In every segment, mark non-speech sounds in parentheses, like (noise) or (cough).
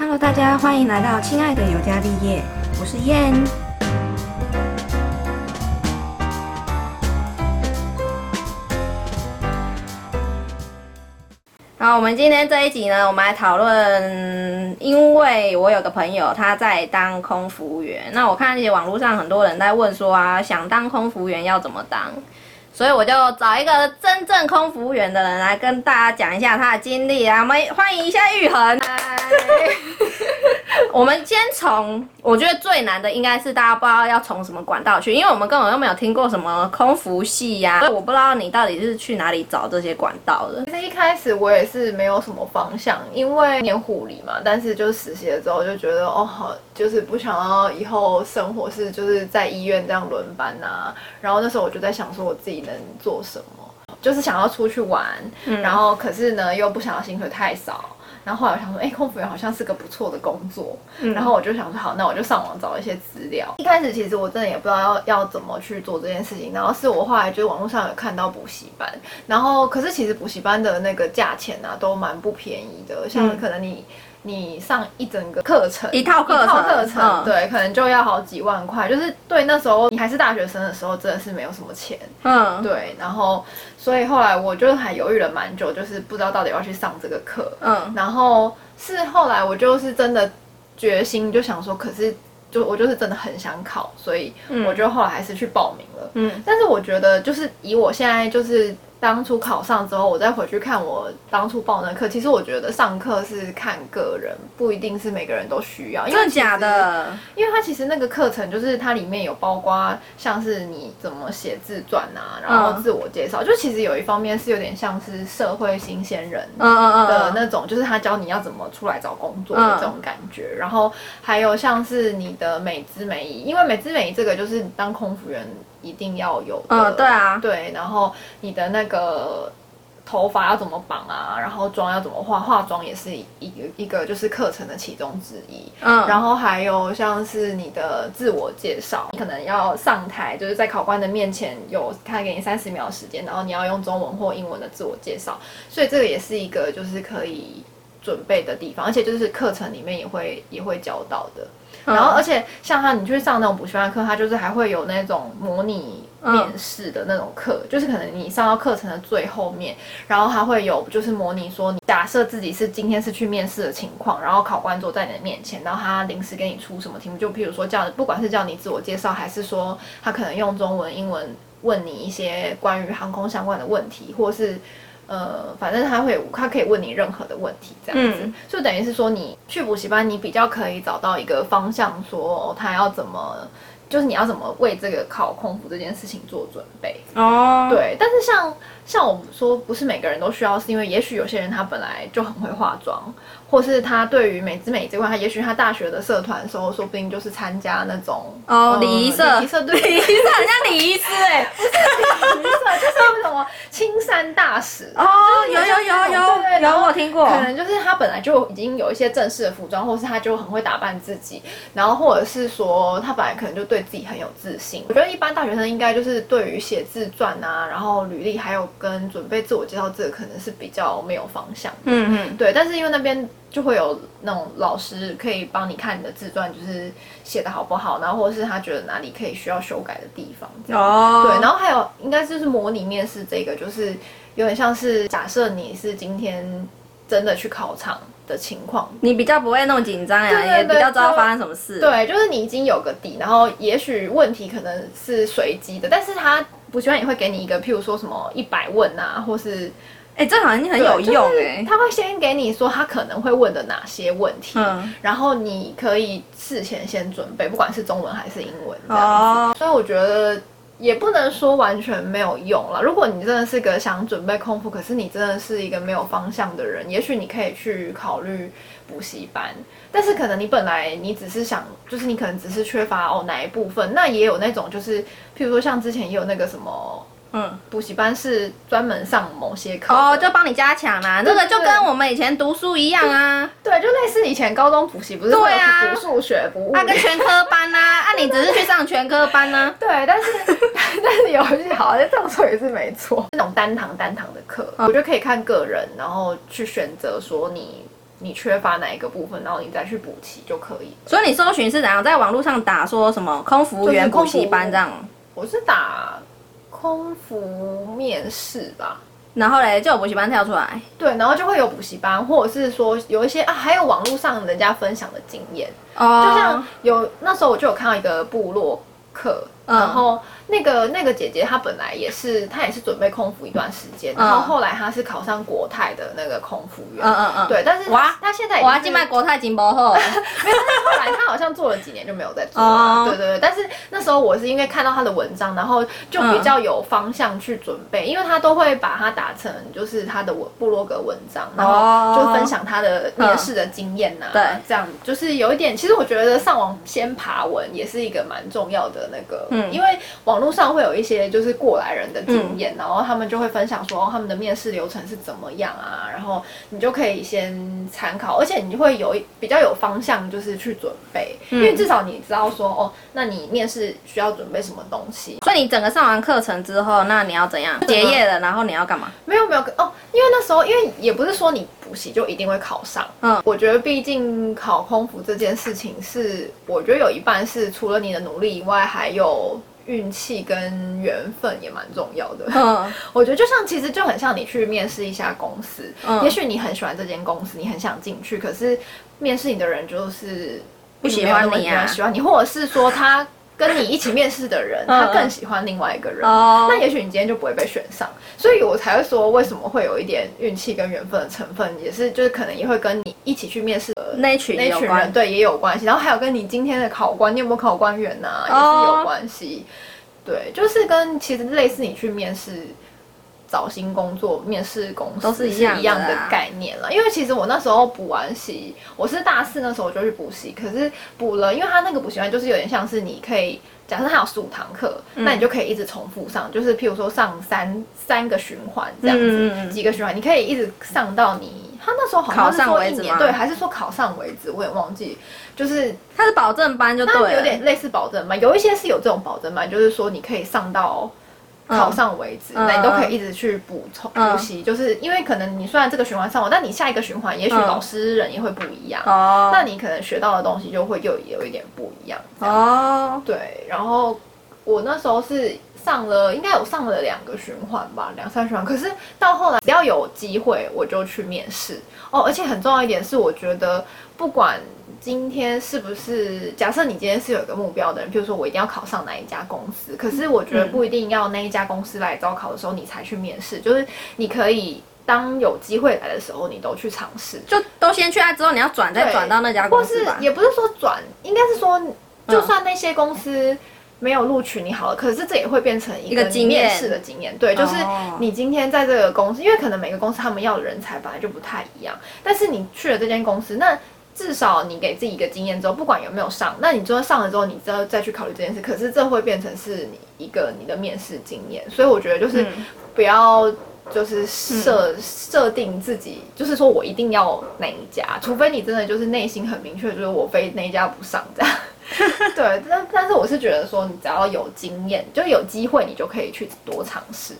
Hello，大家欢迎来到亲爱的尤加利叶，我是燕。好，我们今天这一集呢，我们来讨论，因为我有个朋友他在当空服务员，那我看网络上很多人在问说啊，想当空服务员要怎么当？所以我就找一个真正空服务员的人来跟大家讲一下他的经历啊。我们欢迎一下玉恒。(laughs) 我们先从，我觉得最难的应该是大家不知道要从什么管道去，因为我们根本都没有听过什么空服系呀，所以我不知道你到底是去哪里找这些管道的。其实一开始我也是没有什么方向，因为念护理嘛，但是就是实习了之后就觉得哦好，就是不想要以后生活是就是在医院这样轮班啊。然后那时候我就在想说我自己能做什么，就是想要出去玩，然后可是呢又不想要薪水太少。然后后来我想说，哎，空服员好像是个不错的工作。然后我就想说，好，那我就上网找一些资料。一开始其实我真的也不知道要要怎么去做这件事情。然后是我后来就网络上有看到补习班，然后可是其实补习班的那个价钱啊都蛮不便宜的，像可能你。你上一整个课程，一套课程，课程，对，可能就要好几万块。就是对那时候你还是大学生的时候，真的是没有什么钱。嗯，对。然后，所以后来我就还犹豫了蛮久，就是不知道到底要去上这个课。嗯，然后是后来我就是真的决心，就想说，可是就我就是真的很想考，所以我就后来还是去报名了。嗯，但是我觉得就是以我现在就是。当初考上之后，我再回去看我当初报那课，其实我觉得上课是看个人，不一定是每个人都需要。真的假的？因为它其实那个课程就是它里面有包括像是你怎么写自传啊，然后自我介绍，就其实有一方面是有点像是社会新鲜人的那种，就是他教你要怎么出来找工作的这种感觉。然后还有像是你的美姿美仪，因为美姿美仪这个就是当空服员。一定要有的，嗯，对啊，对，然后你的那个头发要怎么绑啊，然后妆要怎么化，化妆也是一个一个就是课程的其中之一，嗯，然后还有像是你的自我介绍，你可能要上台，就是在考官的面前有他给你三十秒时间，然后你要用中文或英文的自我介绍，所以这个也是一个就是可以准备的地方，而且就是课程里面也会也会教到的。然后，而且像他，你去上那种补习班课，他就是还会有那种模拟面试的那种课，就是可能你上到课程的最后面，然后他会有就是模拟说，你假设自己是今天是去面试的情况，然后考官坐在你的面前，然后他临时给你出什么题目，就譬如说叫，不管是叫你自我介绍，还是说他可能用中文、英文问你一些关于航空相关的问题，或是。呃，反正他会，他可以问你任何的问题，这样子，就等于是说，你去补习班，你比较可以找到一个方向，说他要怎么，就是你要怎么为这个考空服这件事情做准备。哦，对，但是像。像我们说，不是每个人都需要，是因为也许有些人他本来就很会化妆，或是他对于美姿美这块，他也许他大学的社团时候，说不定就是参加那种哦礼仪社，礼仪社对，礼仪社很像礼仪师哎，(laughs) 不是礼仪社，就是什么青山大使哦，有有有有有我听过，可能就是他本来就已经有一些正式的服装，或是他就很会打扮自己，然后或者是说他本来可能就对自己很有自信。我觉得一般大学生应该就是对于写自传啊，然后履历还有。跟准备自我介绍这个可能是比较没有方向，嗯嗯，对，但是因为那边就会有那种老师可以帮你看你的自传，就是写的好不好，然后或者是他觉得哪里可以需要修改的地方，哦，对，然后还有应该就是模拟面试这个，就是有点像是假设你是今天真的去考场的情况，你比较不会那么紧张呀，也比较知道发生什么事，对，就是你已经有个底，然后也许问题可能是随机的，但是他。补习班也会给你一个，譬如说什么一百问啊，或是，哎，这好像很有用哎。他会先给你说他可能会问的哪些问题，然后你可以事前先准备，不管是中文还是英文这样子。所以我觉得也不能说完全没有用了。如果你真的是个想准备空腹，可是你真的是一个没有方向的人，也许你可以去考虑补习班。但是可能你本来你只是想，就是你可能只是缺乏哦哪一部分，那也有那种就是，譬如说像之前也有那个什么，嗯，补习班是专门上某些课哦，就帮你加强啦，这个就跟我们以前读书一样啊，对，就类似以前高中补习不是对啊，补数学补那个全科班呐，啊你只是去上全科班呢，(laughs) 对，但是 (laughs) 但是有一些好像这样说也是没错，那种单堂单堂的课，我觉得可以看个人，然后去选择说你。你缺乏哪一个部分，然后你再去补齐就可以。所以你搜寻是怎样，在网络上打说什么空服员补习班这样？我是打空服面试吧。然后嘞，就有补习班跳出来，对，然后就会有补习班，或者是说有一些啊，还有网络上人家分享的经验，哦，就像有那时候我就有看到一个部落客，然后。那个那个姐姐她本来也是，她也是准备空服一段时间，然后后来她是考上国泰的那个空服员，嗯嗯嗯，对，但是哇，她现在我要进卖国泰金包后，(laughs) 没有，后来她好像做了几年就没有再做了，对对对，但是那时候我是因为看到她的文章，然后就比较有方向去准备，因为她都会把它打成就是她的文部落格文章，然后就分享她的面试的经验呐，对，这样就是有一点，其实我觉得上网先爬文也是一个蛮重要的那个，嗯，因为网。网络上会有一些就是过来人的经验，然后他们就会分享说他们的面试流程是怎么样啊，然后你就可以先参考，而且你会有比较有方向，就是去准备，因为至少你知道说哦，那你面试需要准备什么东西。所以你整个上完课程之后，那你要怎样结业了？然后你要干嘛？没有没有哦，因为那时候因为也不是说你补习就一定会考上，嗯，我觉得毕竟考空服这件事情是，我觉得有一半是除了你的努力以外，还有。运气跟缘分也蛮重要的。嗯，(laughs) 我觉得就像其实就很像你去面试一家公司，也许你很喜欢这间公司，你很想进去，可是面试你的人就是不喜欢你啊，喜欢你，或者是说他跟你一起面试的人，他更喜欢另外一个人，那也许你今天就不会被选上。所以我才会说，为什么会有一点运气跟缘分的成分，也是就是可能也会跟你一起去面试的那群那群人对也有关系。然后还有跟你今天的考官，你有没有考官员呐，也是有关系。对，就是跟其实类似你去面试找新工作、面试公司都是一样的概念了。因为其实我那时候补完习，我是大四那时候就去补习，可是补了，因为他那个补习班就是有点像是你可以。假设他有十五堂课，那你就可以一直重复上，就是譬如说上三三个循环这样子，几个循环，你可以一直上到你他那时候好像是说一年，对，还是说考上为止，我也忘记，就是他是保证班就对，有点类似保证班，有一些是有这种保证班，就是说你可以上到。考上为止，那你都可以一直去补充补习，就是因为可能你虽然这个循环上完，但你下一个循环也许老师人也会不一样，那你可能学到的东西就会又有一点不一样。哦，对，然后我那时候是上了，应该有上了两个循环吧，两三循环。可是到后来，只要有机会我就去面试哦，而且很重要一点是，我觉得不管。今天是不是假设你今天是有一个目标的人，比如说我一定要考上哪一家公司，可是我觉得不一定要那一家公司来招考的时候你才去面试，就是你可以当有机会来的时候你都去尝试，就都先去啊，之后你要转再转到那家公司或是也不是说转，应该是说就算那些公司没有录取你好了，可是这也会变成一个面试的经验。对，就是你今天在这个公司，因为可能每个公司他们要的人才本来就不太一样，但是你去了这间公司，那至少你给自己一个经验之后，不管有没有上，那你就算上了之后，你之后再去考虑这件事。可是这会变成是你一个你的面试经验，所以我觉得就是不要就是设设定自己，就是说我一定要哪一家，除非你真的就是内心很明确，就是我非那一家不上这样。(laughs) 对，但但是我是觉得说，你只要有经验，就有机会，你就可以去多尝试。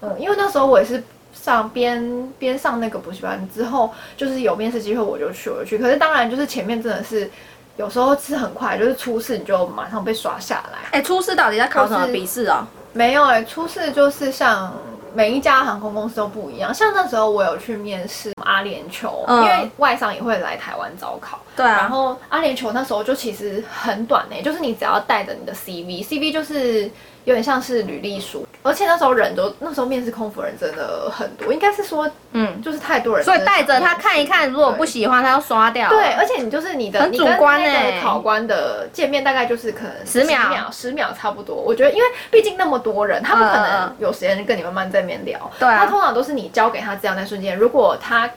嗯，因为那时候我也是。上边边上那个补习班之后，就是有面试机会我就去了去。可是当然就是前面真的是有时候是很快，就是初试你就马上被刷下来。哎，初试到底在考什么笔试啊？没有哎，初试就是像每一家航空公司都不一样。像那时候我有去面试阿联酋，因为外商也会来台湾招考。对啊。然后阿联酋那时候就其实很短呢，就是你只要带着你的 CV，CV 就是有点像是履历书。而且那时候人都那时候面试空服人真的很多，应该是说，嗯，就是太多人，所以带着他看一看，如果不喜欢，他要刷掉。对，而且你就是你的很主观哎，考官的见面大概就是可能十秒，十秒差不多。我觉得，因为毕竟那么多人，他不可能有时间跟你慢慢在面聊。对啊，他通常都是你交给他这样那瞬间，如果他。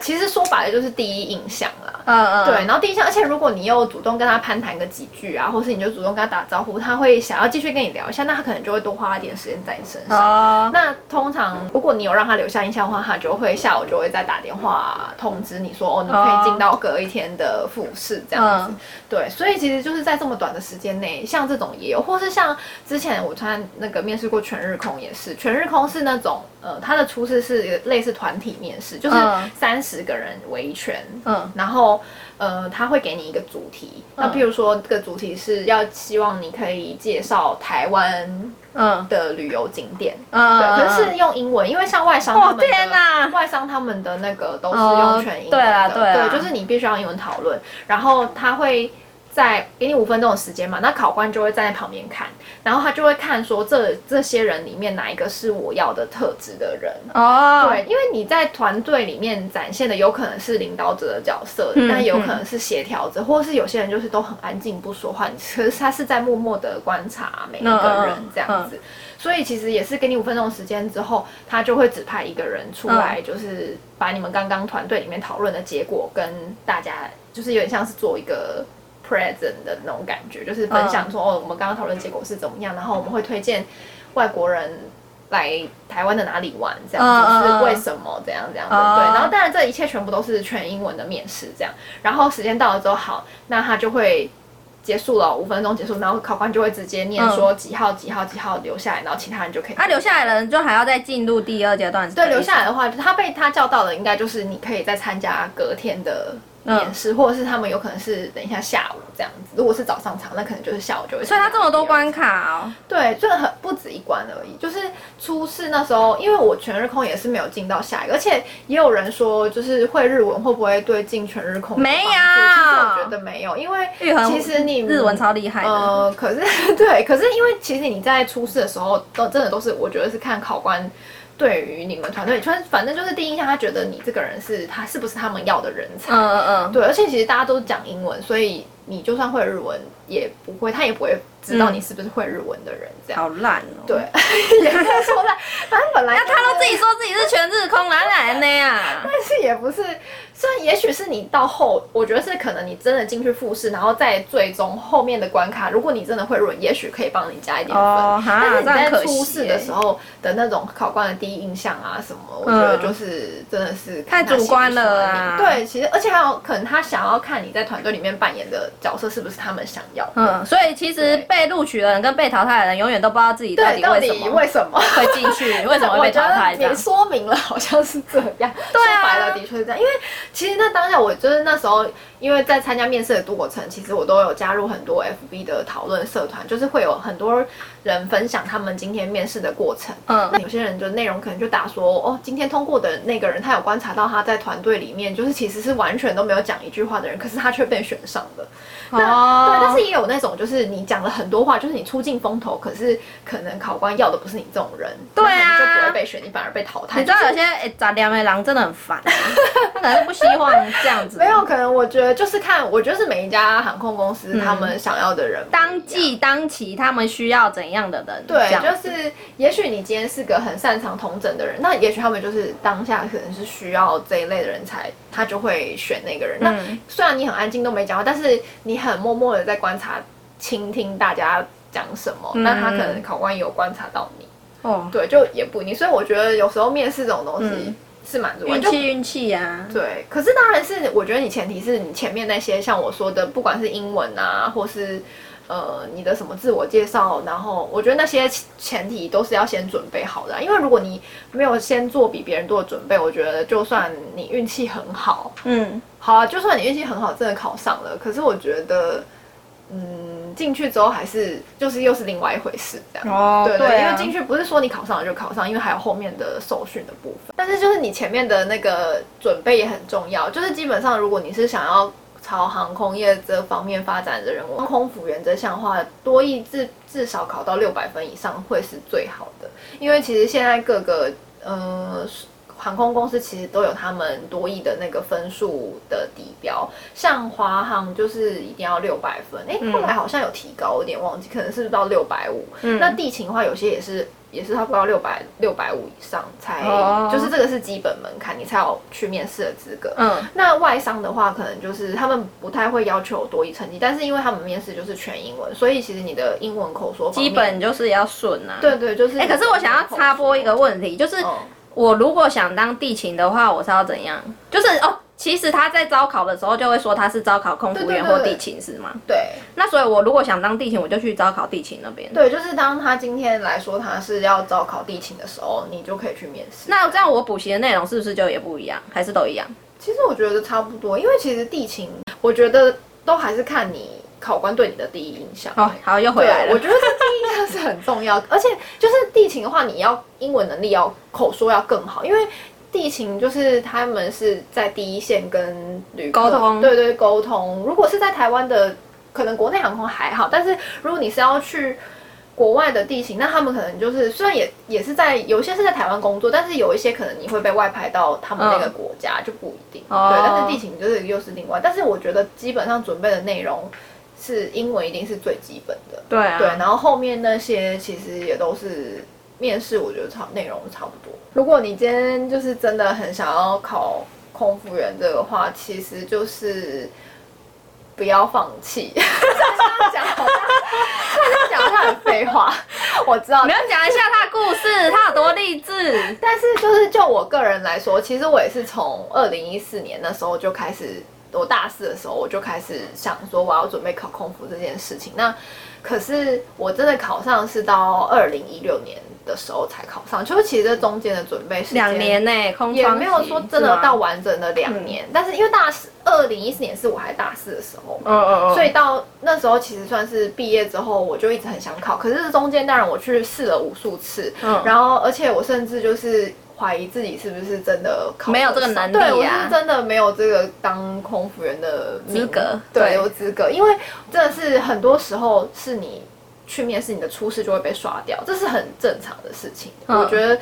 其实说白了就是第一印象啦，嗯嗯，对，然后第一印象，而且如果你又主动跟他攀谈个几句啊，或是你就主动跟他打招呼，他会想要继续跟你聊一下，那他可能就会多花一点时间在你身上。哦，那通常如果你有让他留下印象的话，他就会下午就会再打电话通知你说，哦，你可以进到隔一天的复试这样子。对，所以其实就是在这么短的时间内，像这种也有，或是像之前我穿那个面试过全日空也是，全日空是那种。呃，他的初试是类似团体面试，就是三十个人围圈，嗯，然后呃，他会给你一个主题，那譬如说这个主题是要希望你可以介绍台湾嗯。的旅游景点，嗯，对，可是用英文，因为像外商他们的外商他们的那个都是用全英文的，对，就是你必须要英文讨论，然后他会。在给你五分钟的时间嘛，那考官就会站在旁边看，然后他就会看说这这些人里面哪一个是我要的特质的人。哦，对，因为你在团队里面展现的有可能是领导者的角色，但有可能是协调者，或是有些人就是都很安静不说话，可是他是在默默的观察每一个人这样子，所以其实也是给你五分钟时间之后，他就会指派一个人出来，就是把你们刚刚团队里面讨论的结果跟大家，就是有点像是做一个。Present 的那种感觉，就是分享说哦，我们刚刚讨论结果是怎么样，然后我们会推荐外国人来台湾的哪里玩，这样子是为什么，这样这样对。然后当然这一切全部都是全英文的面试，这样。然后时间到了之后，好，那他就会结束了，五分钟结束，然后考官就会直接念说几号几号几号留下来，然后其他人就可以。他留下来的人就还要再进入第二阶段。对，留下来的话，他被他叫到的，应该就是你可以再参加隔天的。面试，或者是他们有可能是等一下下午这样子。如果是早上场，那可能就是下午就会。所以他这么多关卡哦。对，就很不止一关而已。就是初试那时候，因为我全日空也是没有进到下一个，而且也有人说，就是会日文会不会对进全日空没有？其实我觉得没有，因为其实你日文超厉害。呃，可是 (laughs) 对，可是因为其实你在初试的时候，都真的都是我觉得是看考官。对于你们团队，反反正就是第一印象，他觉得你这个人是他是不是他们要的人才？嗯嗯嗯。对，而且其实大家都讲英文，所以你就算会日文，也不会，他也不会知道你是不是会日文的人。这样。好烂哦。对，(laughs) 也不能说烂，反正本来他都自己说自己是全日空，哪来的呀？(laughs) 但是也不是。虽然也许是你到后，我觉得是可能你真的进去复试，然后在最终后面的关卡，如果你真的会日文，也许可以帮你加一点分。但是你在初试的时候的那种考官的第一印象啊什么，我觉得就是真的是太主观了啊。对，其实而且还有可能他想要看你在团队里面扮演的角色是不是他们想要。嗯，所以其实被录取的人跟被淘汰的人永远都不知道自己到底为什么为什么会进去，(laughs) 为什么会被淘汰。你说明了，好像是这样。对啊，说白了的确是这样，因为。其实那当下我就是那时候，因为在参加面试的过程，其实我都有加入很多 FB 的讨论社团，就是会有很多人分享他们今天面试的过程。嗯，有些人就内容可能就打说，哦，今天通过的那个人，他有观察到他在团队里面，就是其实是完全都没有讲一句话的人，可是他却被选上了。哦对，但是也有那种就是你讲了很多话，就是你出尽风头，可是可能考官要的不是你这种人，对啊，就不会被选，你反而被淘汰。你知道有些哎杂粮的狼真的很烦，(laughs) 他可能不希望这样子。没有，可能我觉得就是看，我觉得是每一家航空公司他们想要的人，当季当期他们需要怎样的人？对，就是也许你今天是个很擅长同整的人，那也许他们就是当下可能是需要这一类的人才，他就会选那个人。那虽然你很安静都没讲话，但是你很默默的在观察、倾听大家讲什么，那他可能考官也有观察到你。哦，对，就也不一定。所以我觉得有时候面试这种东西是蛮运气，运气呀。对，可是当然是我觉得你前提是你前面那些像我说的，不管是英文啊，或是呃你的什么自我介绍，然后我觉得那些前提都是要先准备好的。因为如果你没有先做比别人多的准备，我觉得就算你运气很好，嗯。好啊，就算你运气很好，真的考上了，可是我觉得，嗯，进去之后还是就是又是另外一回事，这样。哦，对对，因为进去不是说你考上了就考上，因为还有后面的受训的部分。但是就是你前面的那个准备也很重要，就是基本上如果你是想要朝航空业这方面发展的人，空服员这项话，多益至至少考到六百分以上会是最好的，因为其实现在各个呃。航空公司其实都有他们多亿的那个分数的底标，像华航就是一定要六百分，哎，后来好像有提高，有点忘记，可能是到六百五。那地勤的话，有些也是也是差不多六百六百五以上才，就是这个是基本门槛，你才有去面试的资格。嗯，那外商的话，可能就是他们不太会要求多益成绩，但是因为他们面试就是全英文，所以其实你的英文口说基本就是要顺啊。对对，就是。哎，可是我想要插播一个问题，就是。我如果想当地勤的话，我是要怎样？就是哦，其实他在招考的时候就会说他是招考空服员或地勤是吗？对。那所以，我如果想当地勤，我就去招考地勤那边。对，就是当他今天来说他是要招考地勤的时候，你就可以去面试。那这样我补习的内容是不是就也不一样，还是都一样？其实我觉得差不多，因为其实地勤，我觉得都还是看你考官对你的第一印象。哦，好，又回来了。我觉得这第一印象是很重要，(laughs) 而且就是地勤的话，你要英文能力要口说要更好，因为。地勤就是他们是在第一线跟旅沟通，对对沟通。如果是在台湾的，可能国内航空还好，但是如果你是要去国外的地勤，那他们可能就是虽然也也是在有些是在台湾工作，但是有一些可能你会被外派到他们那个国家就不一定。对，但是地勤就是又是另外。但是我觉得基本上准备的内容是英文一定是最基本的。对啊。对，然后后面那些其实也都是。面试我觉得差内容差不多。如果你今天就是真的很想要考空服员这个话，其实就是不要放弃。(laughs) 这样讲好像，这样讲他很废话。(laughs) 我知道，你要讲一下他的故事，他有多励志。但是就是就我个人来说，其实我也是从二零一四年那时候就开始，我大四的时候我就开始想说我要准备考空服这件事情。那可是我真的考上是到二零一六年。的时候才考上，就是其实这中间的准备是两年呢，也没有说真的到完整的两年。但是因为大四，二零一四年是我还大四的时候，嗯嗯嗯，所以到那时候其实算是毕业之后，我就一直很想考。可是中间当然我去试了无数次，嗯，然后而且我甚至就是怀疑自己是不是真的考没有这个能力，对我是真的没有这个当空服员的资格，对，有资格，因为真的是很多时候是你。去面试，你的初试就会被刷掉，这是很正常的事情。我觉得，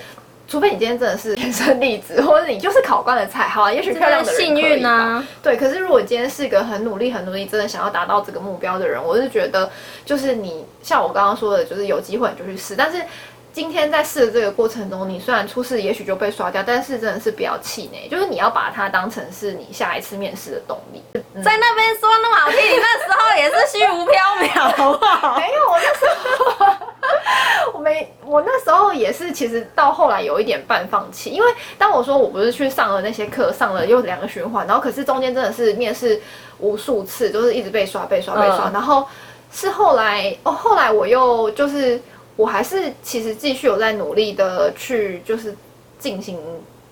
除非你今天真的是天生丽质，或者你就是考官的菜，好啊，也许漂亮的幸运呢。对，可是如果今天是一个很努力、很努力，真的想要达到这个目标的人，我是觉得，就是你像我刚刚说的，就是有机会你就去试，但是。今天在试的这个过程中，你虽然初试也许就被刷掉，但是真的是不要气馁，就是你要把它当成是你下一次面试的动力。在那边说那么好听，你那时候也是虚无缥缈，好不好？没有，我那时候我没，我那时候也是，其实到后来有一点半放弃，因为当我说我不是去上了那些课，上了又两个循环，然后可是中间真的是面试无数次，就是一直被刷、被刷、被刷，然后是后来哦，后来我又就是。我还是其实继续有在努力的去就是进行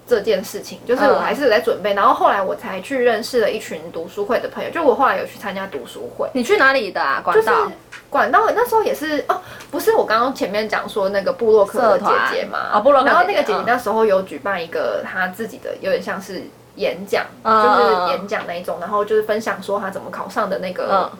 这件事情，就是我还是在准备，然后后来我才去认识了一群读书会的朋友，就我后来有去参加读书会。你去哪里的啊？管道？管道那时候也是哦，不是我刚刚前面讲说那个布洛克的姐姐嘛？啊，布洛克。然后那个姐姐那时候有举办一个她自己的有点像是演讲，就是演讲那一种，然后就是分享说她怎么考上的那个。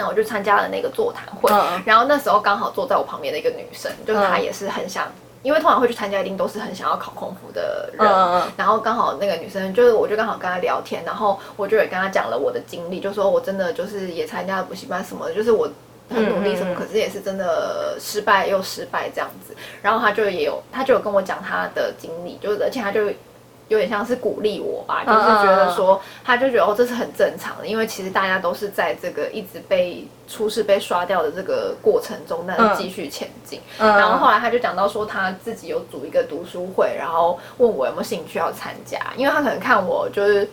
那我就参加了那个座谈会，然后那时候刚好坐在我旁边的一个女生，就是她也是很想，因为通常会去参加一定都是很想要考空服的人，然后刚好那个女生就是我就刚好跟她聊天，然后我就也跟她讲了我的经历，就说我真的就是也参加了补习班什么的，就是我很努力什么，可是也是真的失败又失败这样子，然后她就也有她就有跟我讲她的经历，就是而且她就。有点像是鼓励我吧，就是觉得说，他就觉得哦，这是很正常的，因为其实大家都是在这个一直被出事被刷掉的这个过程中，那继续前进。然后后来他就讲到说，他自己有组一个读书会，然后问我有没有兴趣要参加，因为他可能看我就是。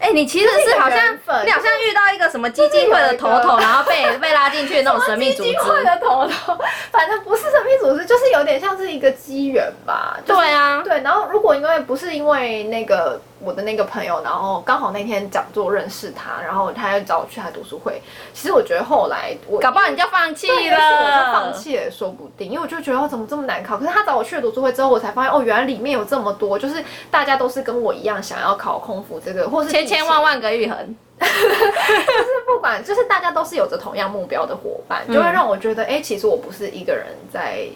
哎，你其实是好像你好像遇到一个什么基金会的头头，然后被被拉进去那种神秘组织。基金会的头头，反正不是神秘组织，就是有点像是一个机缘吧。对啊，对。然后如果因为不是因为那个。我的那个朋友，然后刚好那天讲座认识他，然后他又找我去他读书会。其实我觉得后来我搞不好你就放弃了，我就放弃也说不定，因为我就觉得怎么这么难考。可是他找我去了读书会之后，我才发现哦，原来里面有这么多，就是大家都是跟我一样想要考空服这个，或是千千万万个玉衡，(laughs) 就是不管，就是大家都是有着同样目标的伙伴，就会让我觉得，哎，其实我不是一个人在。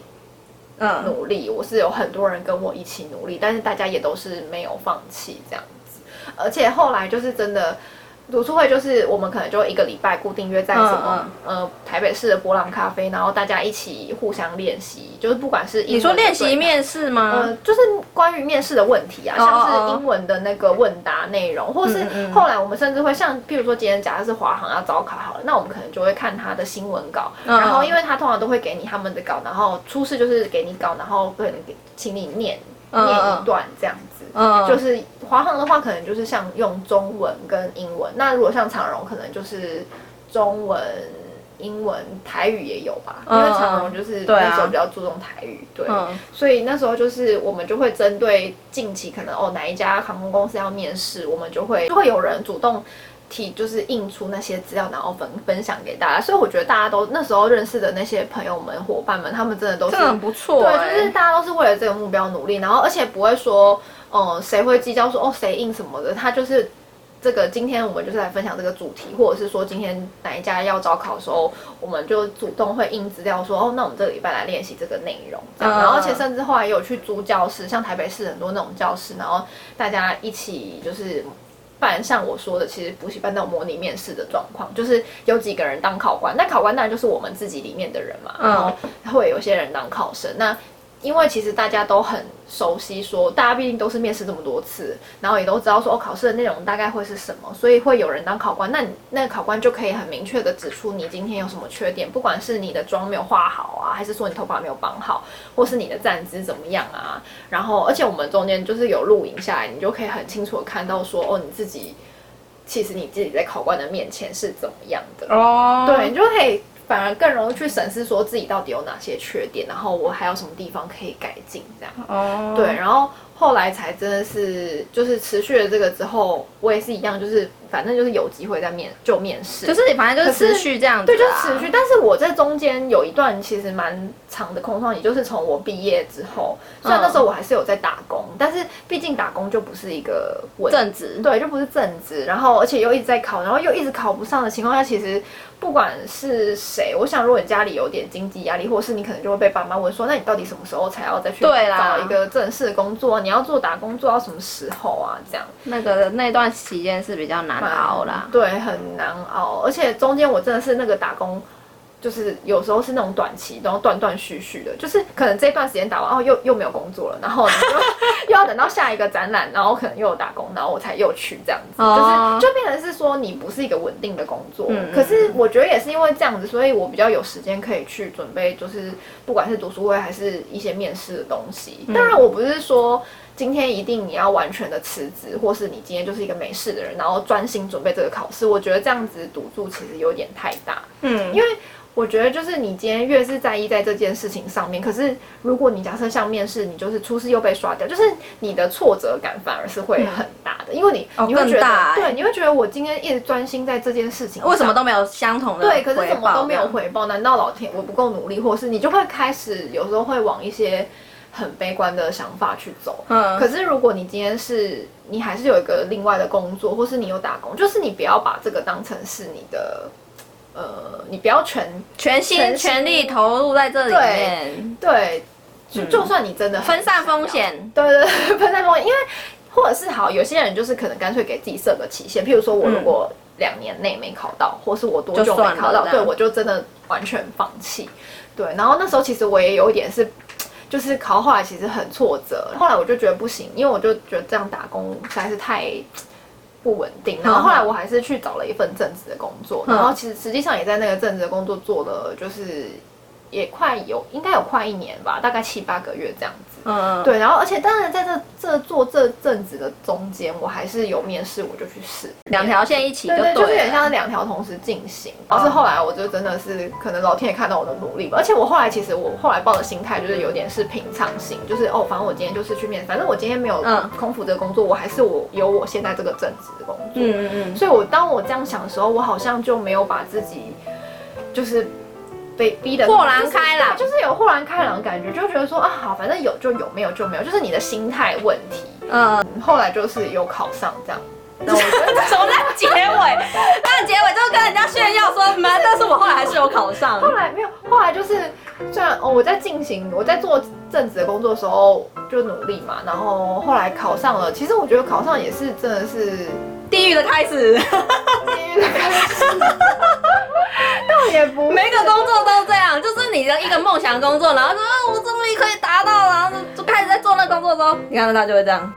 努力，我是有很多人跟我一起努力，但是大家也都是没有放弃这样子，而且后来就是真的。读书会就是我们可能就一个礼拜固定约在什么呃台北市的博朗咖啡，然后大家一起互相练习，就是不管是你说练习面试吗？呃，就是关于面试的问题啊，像是英文的那个问答内容，或是后来我们甚至会像，譬如说今天假设是华航要招考好了，那我们可能就会看他的新闻稿，然后因为他通常都会给你他们的稿，然后初试就是给你稿，然后可能给请你念念一段这样子。嗯，就是华航的话，可能就是像用中文跟英文。那如果像长荣，可能就是中文、英文、台语也有吧。因为长荣就是那时候比较注重台语，对。所以那时候就是我们就会针对近期可能哦哪一家航空公司要面试，我们就会就会有人主动。提就是印出那些资料，然后分分享给大家，所以我觉得大家都那时候认识的那些朋友们、伙伴们，他们真的都是很不错。对，就是大家都是为了这个目标努力，然后而且不会说，嗯，谁会计较说哦谁印什么的，他就是这个今天我们就是来分享这个主题，或者是说今天哪一家要招考的时候，我们就主动会印资料说哦，那我们这个礼拜来练习这个内容，这样，然后而且甚至后来也有去租教室，像台北市很多那种教室，然后大家一起就是。办像我说的，其实补习班那种模拟面试的状况，就是有几个人当考官，那考官当然就是我们自己里面的人嘛，然后会有些人当考生，那。因为其实大家都很熟悉，说大家毕竟都是面试这么多次，然后也都知道说哦考试的内容大概会是什么，所以会有人当考官。那那个考官就可以很明确的指出你今天有什么缺点，不管是你的妆没有化好啊，还是说你头发没有绑好，或是你的站姿怎么样啊。然后而且我们中间就是有录影下来，你就可以很清楚的看到说哦你自己其实你自己在考官的面前是怎么样的哦，对你就可以。反而更容易去审视，说自己到底有哪些缺点，然后我还有什么地方可以改进，这样。哦。对，然后后来才真的是，就是持续了这个之后，我也是一样，就是。反正就是有机会再面就面试，就是你反正就是持续这样子，对，就是持续。但是我在中间有一段其实蛮长的空窗，也就是从我毕业之后，虽然那时候我还是有在打工，但是毕竟打工就不是一个正职，对，就不是正职。然后而且又一直在考，然后又一直考不上的情况下，其实不管是谁，我想如果你家里有点经济压力，或是你可能就会被爸妈问说，那你到底什么时候才要再去找一个正式的工作？你要做打工做到什么时候啊？这样那个那段期间是比较难。熬啦，对，很难熬，而且中间我真的是那个打工，就是有时候是那种短期，然后断断续续的，就是可能这段时间打完哦，又又没有工作了，然后又要等到下一个展览，然后可能又有打工，然后我才又去这样子，就是就变成是说你不是一个稳定的工作。可是我觉得也是因为这样子，所以我比较有时间可以去准备，就是不管是读书会还是一些面试的东西。当然我不是说。今天一定你要完全的辞职，或是你今天就是一个没事的人，然后专心准备这个考试。我觉得这样子赌注其实有点太大。嗯，因为我觉得就是你今天越是在意在这件事情上面，可是如果你假设像面试，你就是初试又被刷掉，就是你的挫折感反而是会很大的，因为你你会觉得对，你会觉得我今天一直专心在这件事情，为什么都没有相同的对，可是怎么都没有回报？难道老天我不够努力，或是你就会开始有时候会往一些。很悲观的想法去走，嗯，可是如果你今天是你还是有一个另外的工作，或是你有打工，就是你不要把这个当成是你的，呃，你不要全全心全力投入在这里面，对，就就算你真的分散风险，对对对，(laughs) 分散风险，因为或者是好，有些人就是可能干脆给自己设个期限，譬如说我如果两年内没考到，或是我多久没考到，对我就真的完全放弃，对，然后那时候其实我也有一点是。就是考后来其实很挫折，后来我就觉得不行，因为我就觉得这样打工实在是太不稳定。然后后来我还是去找了一份正职的工作，然后其实实际上也在那个正职的工作做了，就是也快有应该有快一年吧，大概七八个月这样子。嗯，对，然后而且当然在这这做这阵子的中间，我还是有面试，我就去试，两条线一起，就是有点像两条同时进行。而是后来我就真的是可能老天也看到我的努力吧，而且我后来其实我后来抱的心态就是有点是平常心，就是哦，反正我今天就是去面，反正我今天没有空腹这个工作，我还是我有我现在这个正职的工作。嗯嗯嗯。所以我当我这样想的时候，我好像就没有把自己就是。被逼的豁然开朗，就是有豁然开朗的感觉，就觉得说啊好，反正有就有，没有就没有，就是你的心态问题。嗯，后来就是有考上这样。那我觉得 (laughs) 什么在结尾？那结尾就跟人家炫耀说，妈，但是我后来还是有考上。后来没有，后来就是虽然哦我在进行我在做正职的工作的时候就努力嘛，然后后来考上了。其实我觉得考上也是真的是地狱的开始，地狱的开始。倒也不，每个工作都这样，就是你的一个梦想工作，然后说啊，我终于可以达到了，然后就开始在做那工作中，你看到他就会这样。